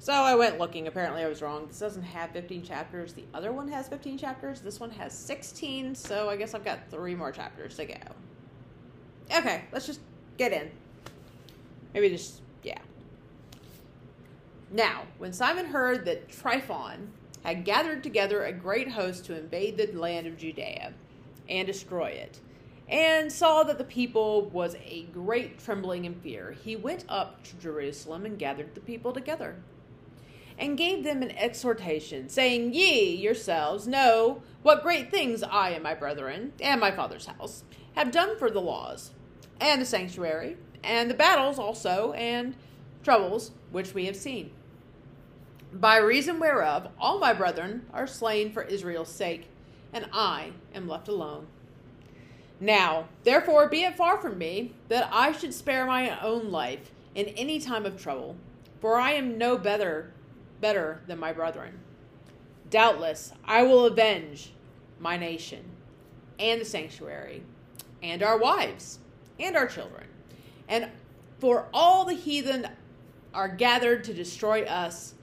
So I went looking. Apparently, I was wrong. This doesn't have 15 chapters. The other one has 15 chapters. This one has 16. So I guess I've got three more chapters to go. Okay, let's just get in. Maybe just, yeah. Now, when Simon heard that Tryphon had gathered together a great host to invade the land of Judea and destroy it, and saw that the people was a great trembling and fear, he went up to Jerusalem and gathered the people together, and gave them an exhortation, saying, Ye yourselves know what great things I and my brethren and my father's house have done for the laws, and the sanctuary, and the battles also, and troubles which we have seen. By reason whereof all my brethren are slain for Israel's sake, and I am left alone. Now, therefore, be it far from me that I should spare my own life in any time of trouble, for I am no better better than my brethren. Doubtless, I will avenge my nation and the sanctuary and our wives and our children. And for all the heathen are gathered to destroy us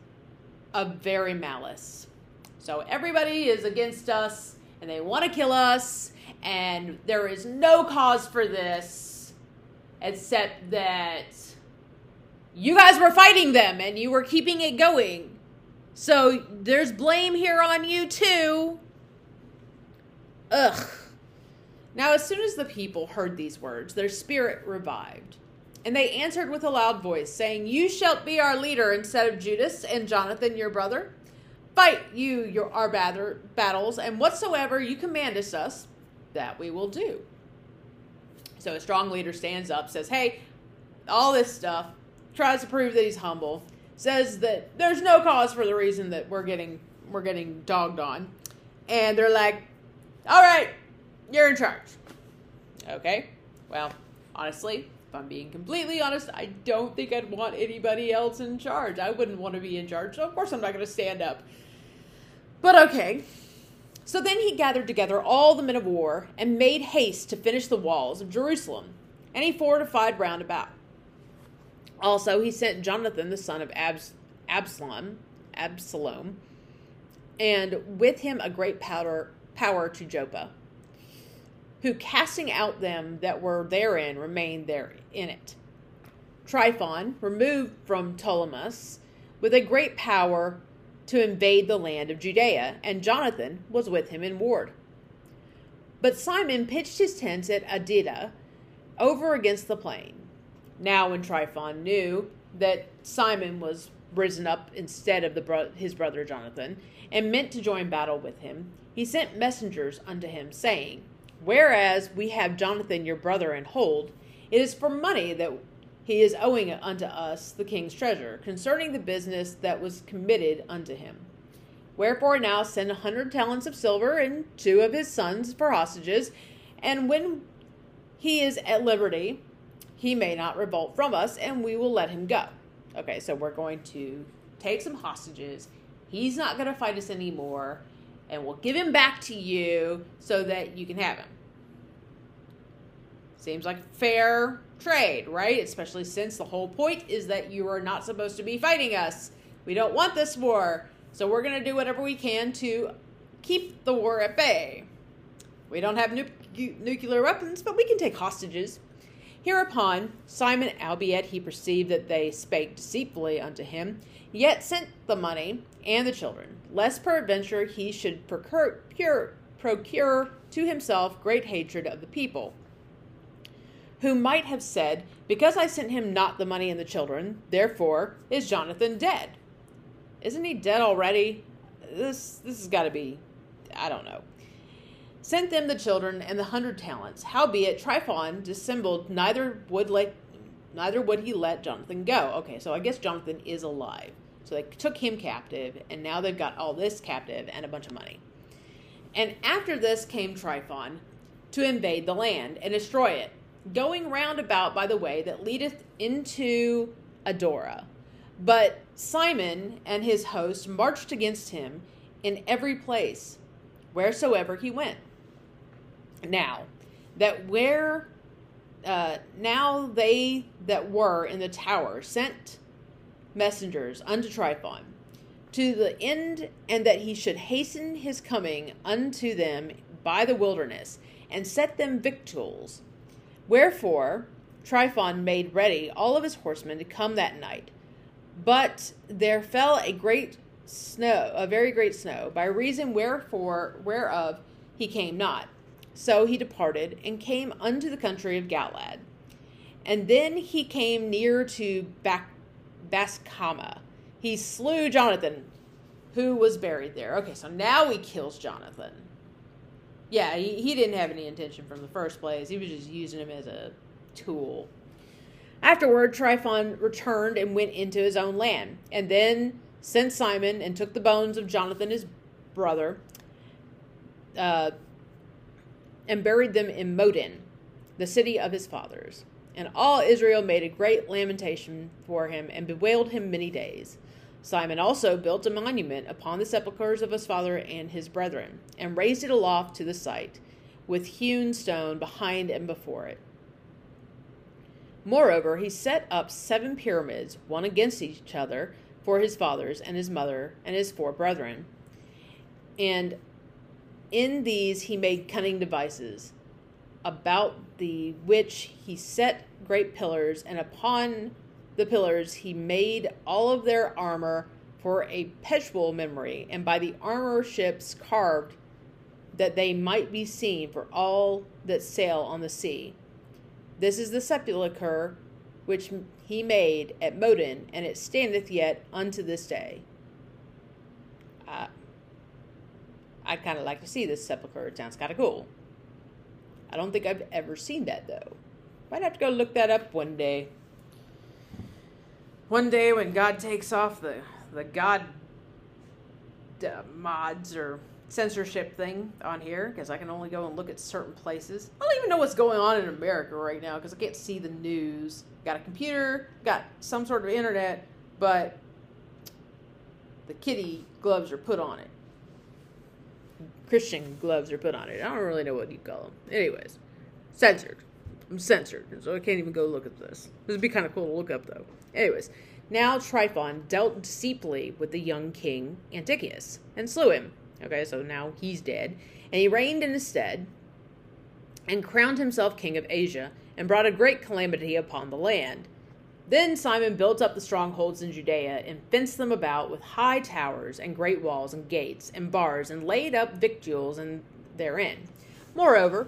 of very malice. So everybody is against us and they want to kill us, and there is no cause for this except that you guys were fighting them and you were keeping it going. So there's blame here on you too. Ugh. Now, as soon as the people heard these words, their spirit revived. And they answered with a loud voice, saying, You shalt be our leader instead of Judas and Jonathan your brother. Fight you your our battles, and whatsoever you commandest us, that we will do. So a strong leader stands up, says, Hey, all this stuff, tries to prove that he's humble, says that there's no cause for the reason that we're getting we're getting dogged on. And they're like, All right, you're in charge. Okay. Well, honestly, if I'm being completely honest, I don't think I'd want anybody else in charge. I wouldn't want to be in charge, so of course I'm not going to stand up. But okay. So then he gathered together all the men of war and made haste to finish the walls of Jerusalem, and he fortified round about. Also, he sent Jonathan, the son of Abs- Absalom, Absalom, and with him a great power, power to Joppa who casting out them that were therein remained there in it. Tryphon, removed from Ptolemais, with a great power to invade the land of Judea, and Jonathan was with him in ward. But Simon pitched his tents at Adida, over against the plain. Now, when Tryphon knew that Simon was risen up instead of bro- his brother Jonathan, and meant to join battle with him, he sent messengers unto him, saying, Whereas we have Jonathan your brother in hold, it is for money that he is owing unto us the king's treasure, concerning the business that was committed unto him. Wherefore now send a hundred talents of silver and two of his sons for hostages, and when he is at liberty, he may not revolt from us, and we will let him go. Okay, so we're going to take some hostages. He's not going to fight us anymore, and we'll give him back to you so that you can have him. Seems like fair trade, right? Especially since the whole point is that you are not supposed to be fighting us. We don't want this war. So we're going to do whatever we can to keep the war at bay. We don't have nu- nuclear weapons, but we can take hostages. Hereupon, Simon, albeit he perceived that they spake deceitfully unto him, yet sent the money and the children, lest peradventure he should procure, procure to himself great hatred of the people who might have said, Because I sent him not the money and the children, therefore is Jonathan dead. Isn't he dead already? This this has got to be, I don't know. Sent them the children and the hundred talents. Howbeit Tryphon dissembled, neither would let neither would he let Jonathan go. Okay, so I guess Jonathan is alive. So they took him captive, and now they've got all this captive and a bunch of money. And after this came Tryphon to invade the land and destroy it going round about by the way that leadeth into Adora. But Simon and his host marched against him in every place, wheresoever he went. Now, that where uh, now they that were in the tower sent messengers unto Tryphon, to the end and that he should hasten his coming unto them by the wilderness, and set them victuals. Wherefore Tryphon made ready all of his horsemen to come that night. But there fell a great snow, a very great snow, by reason wherefore whereof he came not. So he departed and came unto the country of Galaad. And then he came near to Bac- Bascama. He slew Jonathan, who was buried there. Okay, so now he kills Jonathan. Yeah, he, he didn't have any intention from the first place. He was just using him as a tool. Afterward, Tryphon returned and went into his own land, and then sent Simon and took the bones of Jonathan his brother, uh, and buried them in Modin, the city of his fathers. And all Israel made a great lamentation for him and bewailed him many days. Simon also built a monument upon the sepulchres of his father and his brethren, and raised it aloft to the sight, with hewn stone behind and before it. Moreover, he set up seven pyramids, one against each other, for his fathers and his mother and his four brethren. And in these he made cunning devices, about the which he set great pillars, and upon the pillars he made all of their armor for a perpetual memory, and by the armor ships carved that they might be seen for all that sail on the sea. This is the sepulchre which he made at Modin, and it standeth yet unto this day. Uh, I'd kind of like to see this sepulchre. It sounds kind of cool. I don't think I've ever seen that though. Might have to go look that up one day. One day when God takes off the the God uh, mods or censorship thing on here because I can only go and look at certain places. I don't even know what's going on in America right now because I can't see the news. Got a computer, got some sort of internet, but the kitty gloves are put on it. Christian gloves are put on it. I don't really know what you call them. Anyways, censored. I'm censored, so I can't even go look at this. This would be kind of cool to look up, though. Anyways, now Tryphon dealt deceitfully with the young king Antiochus and slew him. Okay, so now he's dead. And he reigned in his stead and crowned himself king of Asia and brought a great calamity upon the land. Then Simon built up the strongholds in Judea and fenced them about with high towers and great walls and gates and bars and laid up victuals in therein. Moreover,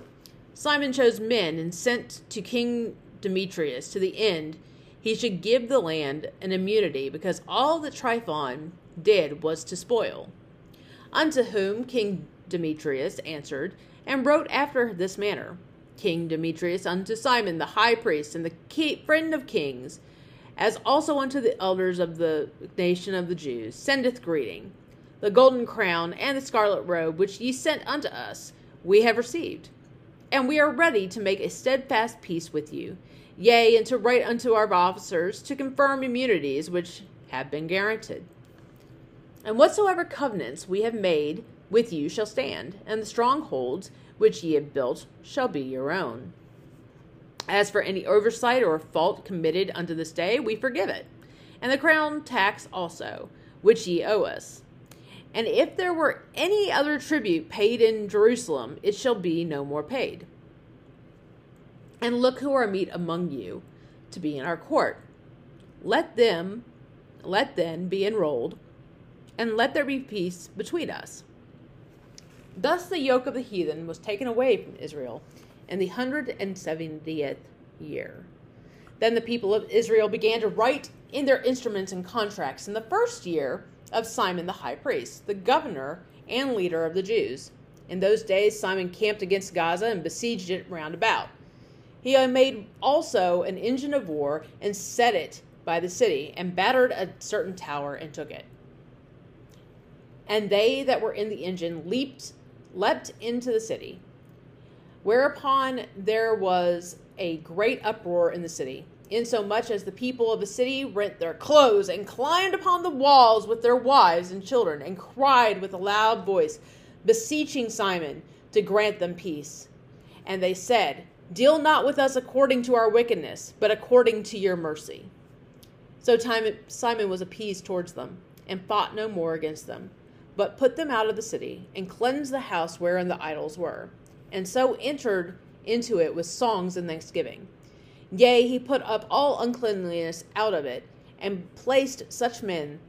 Simon chose men and sent to King Demetrius to the end he should give the land an immunity because all that Tryphon did was to spoil. Unto whom King Demetrius answered and wrote after this manner King Demetrius unto Simon the high priest and the friend of kings, as also unto the elders of the nation of the Jews, sendeth greeting. The golden crown and the scarlet robe which ye sent unto us, we have received. And we are ready to make a steadfast peace with you, yea, and to write unto our officers to confirm immunities which have been guaranteed. And whatsoever covenants we have made with you shall stand, and the strongholds which ye have built shall be your own. As for any oversight or fault committed unto this day, we forgive it, and the crown tax also, which ye owe us. And if there were any other tribute paid in Jerusalem, it shall be no more paid. And look who are meet among you to be in our court. Let them, let then be enrolled, and let there be peace between us. Thus the yoke of the heathen was taken away from Israel in the hundred and seventieth year. Then the people of Israel began to write in their instruments and contracts in the first year of Simon the high priest, the governor and leader of the Jews. In those days, Simon camped against Gaza and besieged it round about. He made also an engine of war and set it by the city, and battered a certain tower and took it. And they that were in the engine leaped leapt into the city. Whereupon there was a great uproar in the city, insomuch as the people of the city rent their clothes and climbed upon the walls with their wives and children, and cried with a loud voice, beseeching Simon to grant them peace. And they said, Deal not with us according to our wickedness, but according to your mercy. So Simon was appeased towards them, and fought no more against them, but put them out of the city, and cleansed the house wherein the idols were, and so entered into it with songs and thanksgiving. Yea, he put up all uncleanliness out of it, and placed such men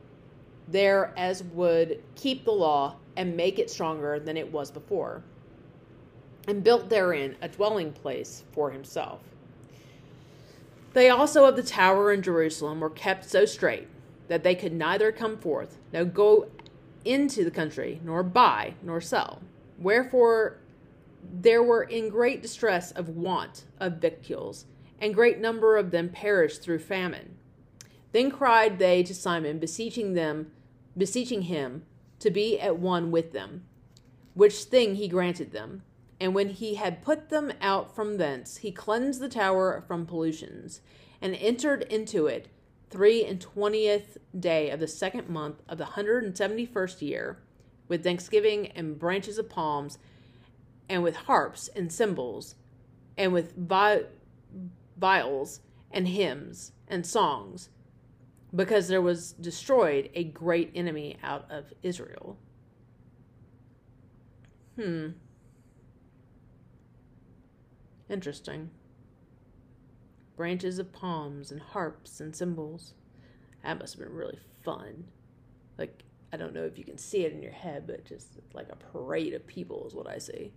there as would keep the law and make it stronger than it was before, and built therein a dwelling place for himself. They also of the tower in Jerusalem were kept so strait that they could neither come forth, nor go into the country, nor buy, nor sell. Wherefore there were in great distress of want of victuals, and great number of them perished through famine. Then cried they to Simon, beseeching them, beseeching him to be at one with them, which thing he granted them. And when he had put them out from thence, he cleansed the tower from pollutions, and entered into it three and twentieth day of the second month of the hundred and seventy first year, with thanksgiving and branches of palms, and with harps and cymbals, and with vi- viols and hymns and songs, because there was destroyed a great enemy out of Israel. Hmm. Interesting. Branches of palms and harps and cymbals. That must have been really fun. Like, I don't know if you can see it in your head, but just like a parade of people is what I see.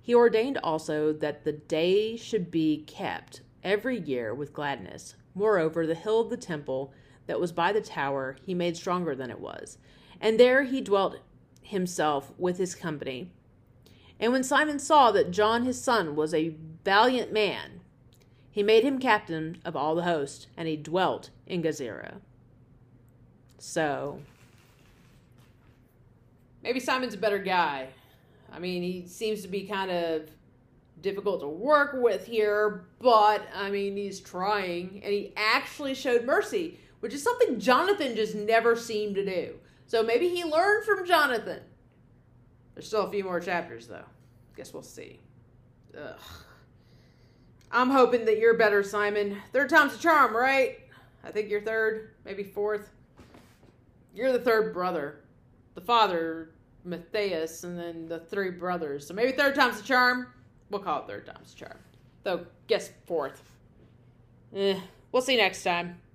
He ordained also that the day should be kept every year with gladness. Moreover, the hill of the temple that was by the tower he made stronger than it was. And there he dwelt himself with his company. And when Simon saw that John his son was a valiant man, he made him captain of all the host, and he dwelt in Gazera. So, maybe Simon's a better guy. I mean, he seems to be kind of difficult to work with here, but I mean, he's trying, and he actually showed mercy which is something Jonathan just never seemed to do. So maybe he learned from Jonathan. There's still a few more chapters, though. Guess we'll see. Ugh. I'm hoping that you're better, Simon. Third time's a charm, right? I think you're third, maybe fourth. You're the third brother. The father, Matthias, and then the three brothers. So maybe third time's a charm. We'll call it third time's a charm. Though, guess fourth. Eh, we'll see next time.